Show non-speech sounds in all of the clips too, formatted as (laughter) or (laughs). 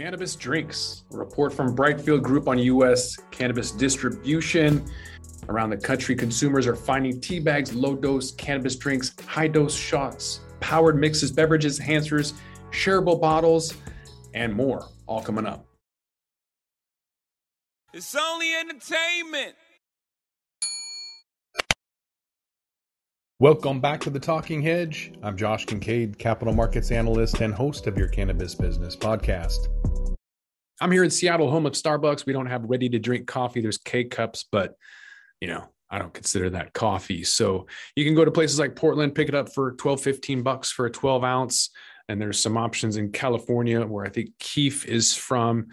Cannabis drinks. A report from Brightfield Group on U.S. cannabis distribution. Around the country, consumers are finding tea bags, low dose cannabis drinks, high dose shots, powered mixes, beverages, enhancers, shareable bottles, and more. All coming up. It's only entertainment. Welcome back to the Talking Hedge. I'm Josh Kincaid, capital markets analyst and host of your cannabis business podcast. I'm here in Seattle, home of Starbucks. We don't have ready to drink coffee. There's K cups, but you know, I don't consider that coffee. So you can go to places like Portland, pick it up for 12, 15 bucks for a 12 ounce. And there's some options in California where I think Keef is from.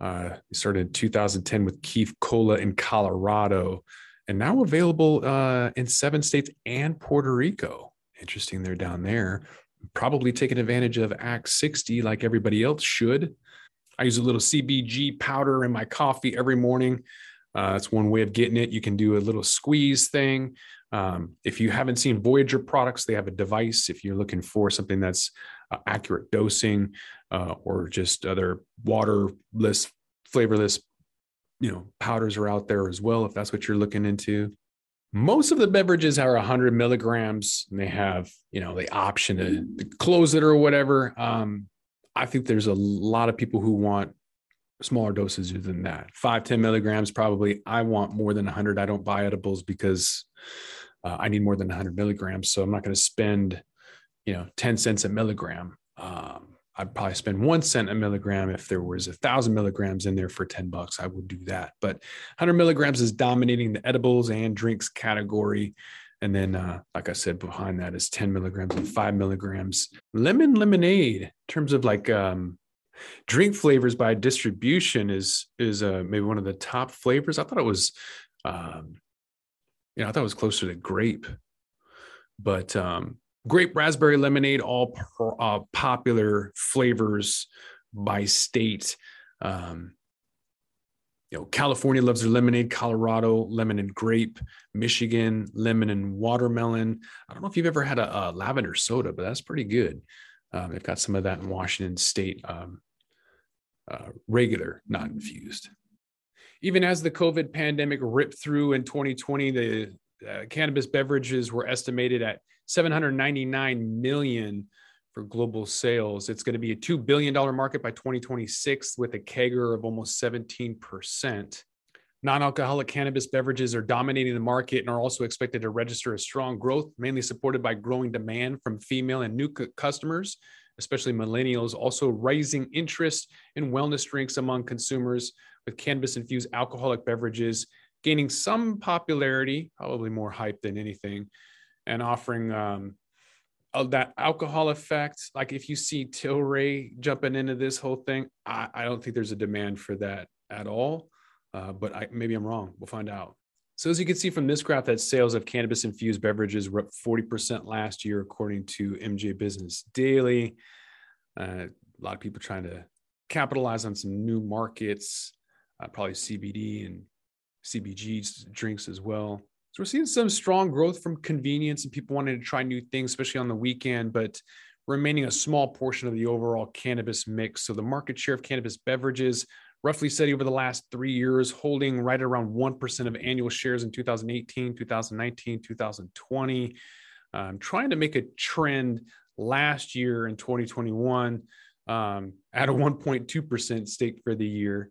Uh, started in 2010 with Keef Cola in Colorado and now available uh, in seven states and Puerto Rico. Interesting, they're down there. Probably taking advantage of Act 60 like everybody else should. I use a little CBG powder in my coffee every morning. Uh, that's one way of getting it. You can do a little squeeze thing. Um, if you haven't seen Voyager products, they have a device. If you're looking for something that's uh, accurate dosing uh, or just other waterless, flavorless you know powders are out there as well if that's what you're looking into. Most of the beverages are 100 milligrams and they have you know the option to, close it or whatever. Um, i think there's a lot of people who want smaller doses than that. 5 10 milligrams probably. I want more than 100 i don't buy edibles because uh, i need more than 100 milligrams so i'm not going to spend you know 10 cents a milligram. Um, I'd probably spend one cent a milligram. If there was a thousand milligrams in there for 10 bucks, I would do that. But 100 milligrams is dominating the edibles and drinks category. And then, uh, like I said, behind that is 10 milligrams and five milligrams. Lemon lemonade, in terms of like um, drink flavors by distribution, is is uh, maybe one of the top flavors. I thought it was, um, you know, I thought it was closer to grape, but um, grape raspberry lemonade, all uh, popular flavors by state. Um, you know, California loves their lemonade, Colorado, lemon and grape, Michigan, lemon and watermelon. I don't know if you've ever had a, a lavender soda, but that's pretty good. Um, they've got some of that in Washington State, um, uh, regular, not infused. Even as the COVID pandemic ripped through in 2020, the uh, cannabis beverages were estimated at 799 million for global sales. It's going to be a $2 billion market by 2026 with a CAGR of almost 17%. Non alcoholic cannabis beverages are dominating the market and are also expected to register a strong growth, mainly supported by growing demand from female and new customers, especially millennials. Also, rising interest in wellness drinks among consumers with cannabis infused alcoholic beverages gaining some popularity, probably more hype than anything, and offering um, that alcohol effect. Like if you see Tilray jumping into this whole thing, I, I don't think there's a demand for that at all. Uh, but I, maybe I'm wrong. We'll find out. So as you can see from this graph, that sales of cannabis infused beverages were up 40% last year, according to MJ Business Daily. Uh, a lot of people trying to capitalize on some new markets, uh, probably CBD and CBG drinks as well. So we're seeing some strong growth from convenience and people wanting to try new things, especially on the weekend, but remaining a small portion of the overall cannabis mix. So the market share of cannabis beverages roughly steady over the last three years, holding right around 1% of annual shares in 2018, 2019, 2020. Um, trying to make a trend last year in 2021 um, at a 1.2% stake for the year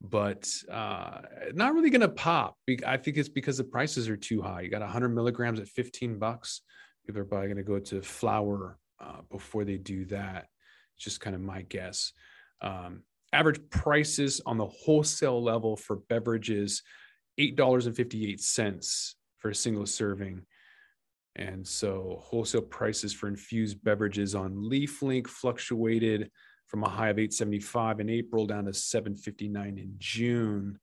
but uh, not really going to pop. I think it's because the prices are too high. You got 100 milligrams at 15 bucks. People are probably going to go to flower uh, before they do that. It's just kind of my guess. Um, average prices on the wholesale level for beverages, $8.58 for a single serving. And so wholesale prices for infused beverages on LeafLink fluctuated from a high of 875 in April down to 759 in June.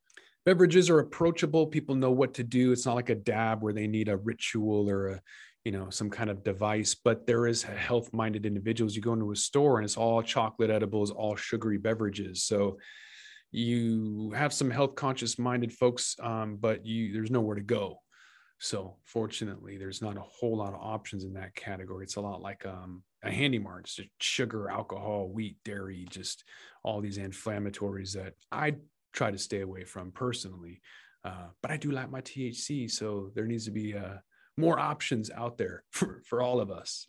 Beverages are approachable. People know what to do. It's not like a dab where they need a ritual or a, you know, some kind of device, but there is health-minded individuals. You go into a store and it's all chocolate edibles, all sugary beverages. So you have some health conscious minded folks, um, but you there's nowhere to go. So fortunately, there's not a whole lot of options in that category. It's a lot like um, handy mark, just sugar, alcohol, wheat, dairy, just all these inflammatories that I try to stay away from personally. Uh, but I do like my THC, so there needs to be uh, more options out there (laughs) for, for all of us.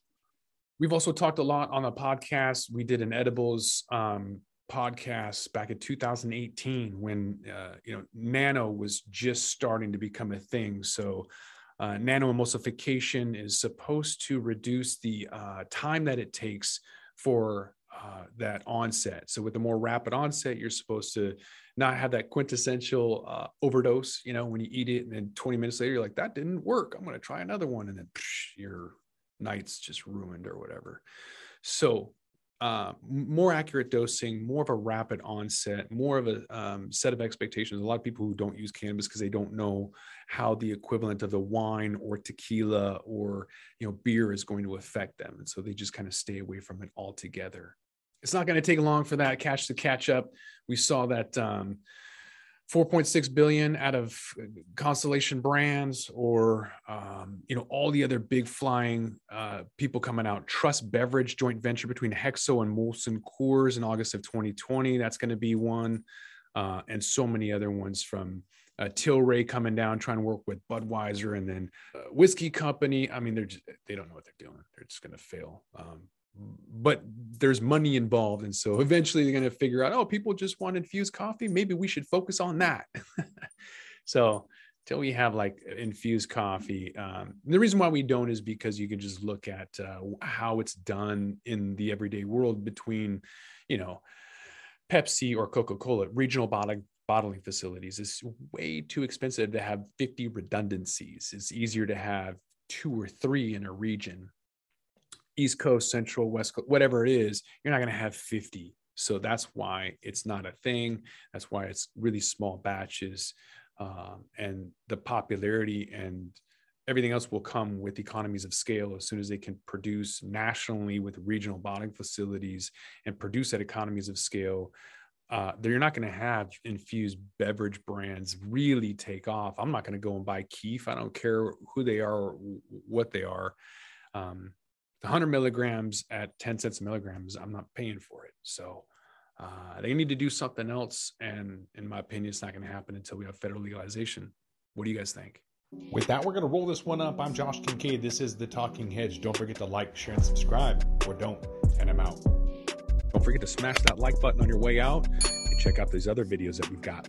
We've also talked a lot on the podcast. We did an edibles um, podcast back in 2018 when uh, you know nano was just starting to become a thing. So uh, nano emulsification is supposed to reduce the uh, time that it takes for uh, that onset. So with the more rapid onset, you're supposed to not have that quintessential uh, overdose. You know, when you eat it, and then 20 minutes later, you're like, that didn't work. I'm going to try another one, and then psh, your night's just ruined or whatever. So uh, more accurate dosing, more of a rapid onset, more of a um, set of expectations. A lot of people who don't use cannabis because they don't know how the equivalent of the wine or tequila or you know beer is going to affect them, and so they just kind of stay away from it altogether. It's not going to take long for that cash to catch up. We saw that um, 4.6 billion out of constellation brands or um, you know all the other big flying uh, people coming out. Truss beverage joint venture between hexo and molson coors in august of 2020 that's going to be one uh, and so many other ones from uh, tilray coming down trying to work with budweiser and then uh, whiskey company. I mean they're just they don't know what they're doing. They're just going to fail. Um, but there's money involved and so eventually they're going to figure out oh people just want infused coffee. Maybe we should focus on that. (laughs) So until we have like infused coffee um, the reason why we don't is because you can just look at uh, how it's done in the everyday world between you know pepsi or coca-cola regional bottling bottling facilities. Is way too expensive to have 50 redundancies. It's easier to have two or three in a region East Coast, Central, West Coast, whatever it is, you're not going to have 50. So that's why it's not a thing. That's why it's really small batches. Um, and the popularity and everything else will come with economies of scale as soon as they can produce nationally with regional bottling facilities and produce at economies of scale. Uh, you're not going to have infused beverage brands really take off. I'm not going to go and buy Keef. I don't care who they are or what they are. Um, 100 milligrams at 10 cents a milligrams, I'm not paying for it. So uh, they need to do something else. And in my opinion, it's not going to happen until we have federal legalization. What do you guys think? With that, we're going to roll this one up. I'm Josh Kincaid. This is The Talking Hedge. Don't forget to like, share, and subscribe, or don't. And I'm out. Don't forget to smash that like button on your way out and check out these other videos that we've got.